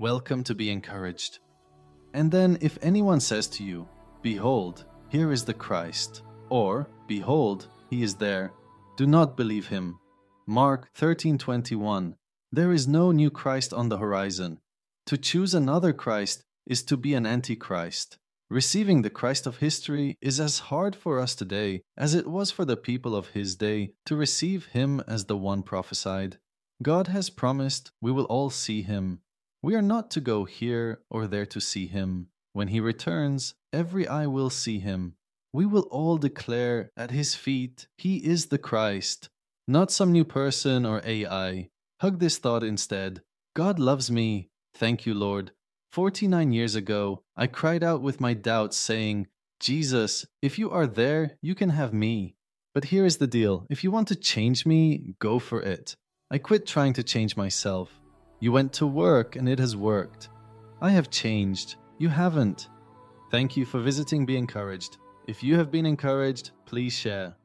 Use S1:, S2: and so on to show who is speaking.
S1: Welcome to be encouraged. And then, if anyone says to you, Behold, here is the Christ, or Behold, he is there, do not believe him. Mark 13:21 There is no new Christ on the horizon. To choose another Christ is to be an antichrist. Receiving the Christ of history is as hard for us today as it was for the people of his day to receive him as the one prophesied. God has promised we will all see him. We are not to go here or there to see him. When he returns, every eye will see him. We will all declare at his feet, He is the Christ, not some new person or AI. Hug this thought instead God loves me. Thank you, Lord. 49 years ago, I cried out with my doubts, saying, Jesus, if you are there, you can have me. But here is the deal if you want to change me, go for it. I quit trying to change myself. You went to work and it has worked. I have changed. You haven't. Thank you for visiting Be Encouraged. If you have been encouraged, please share.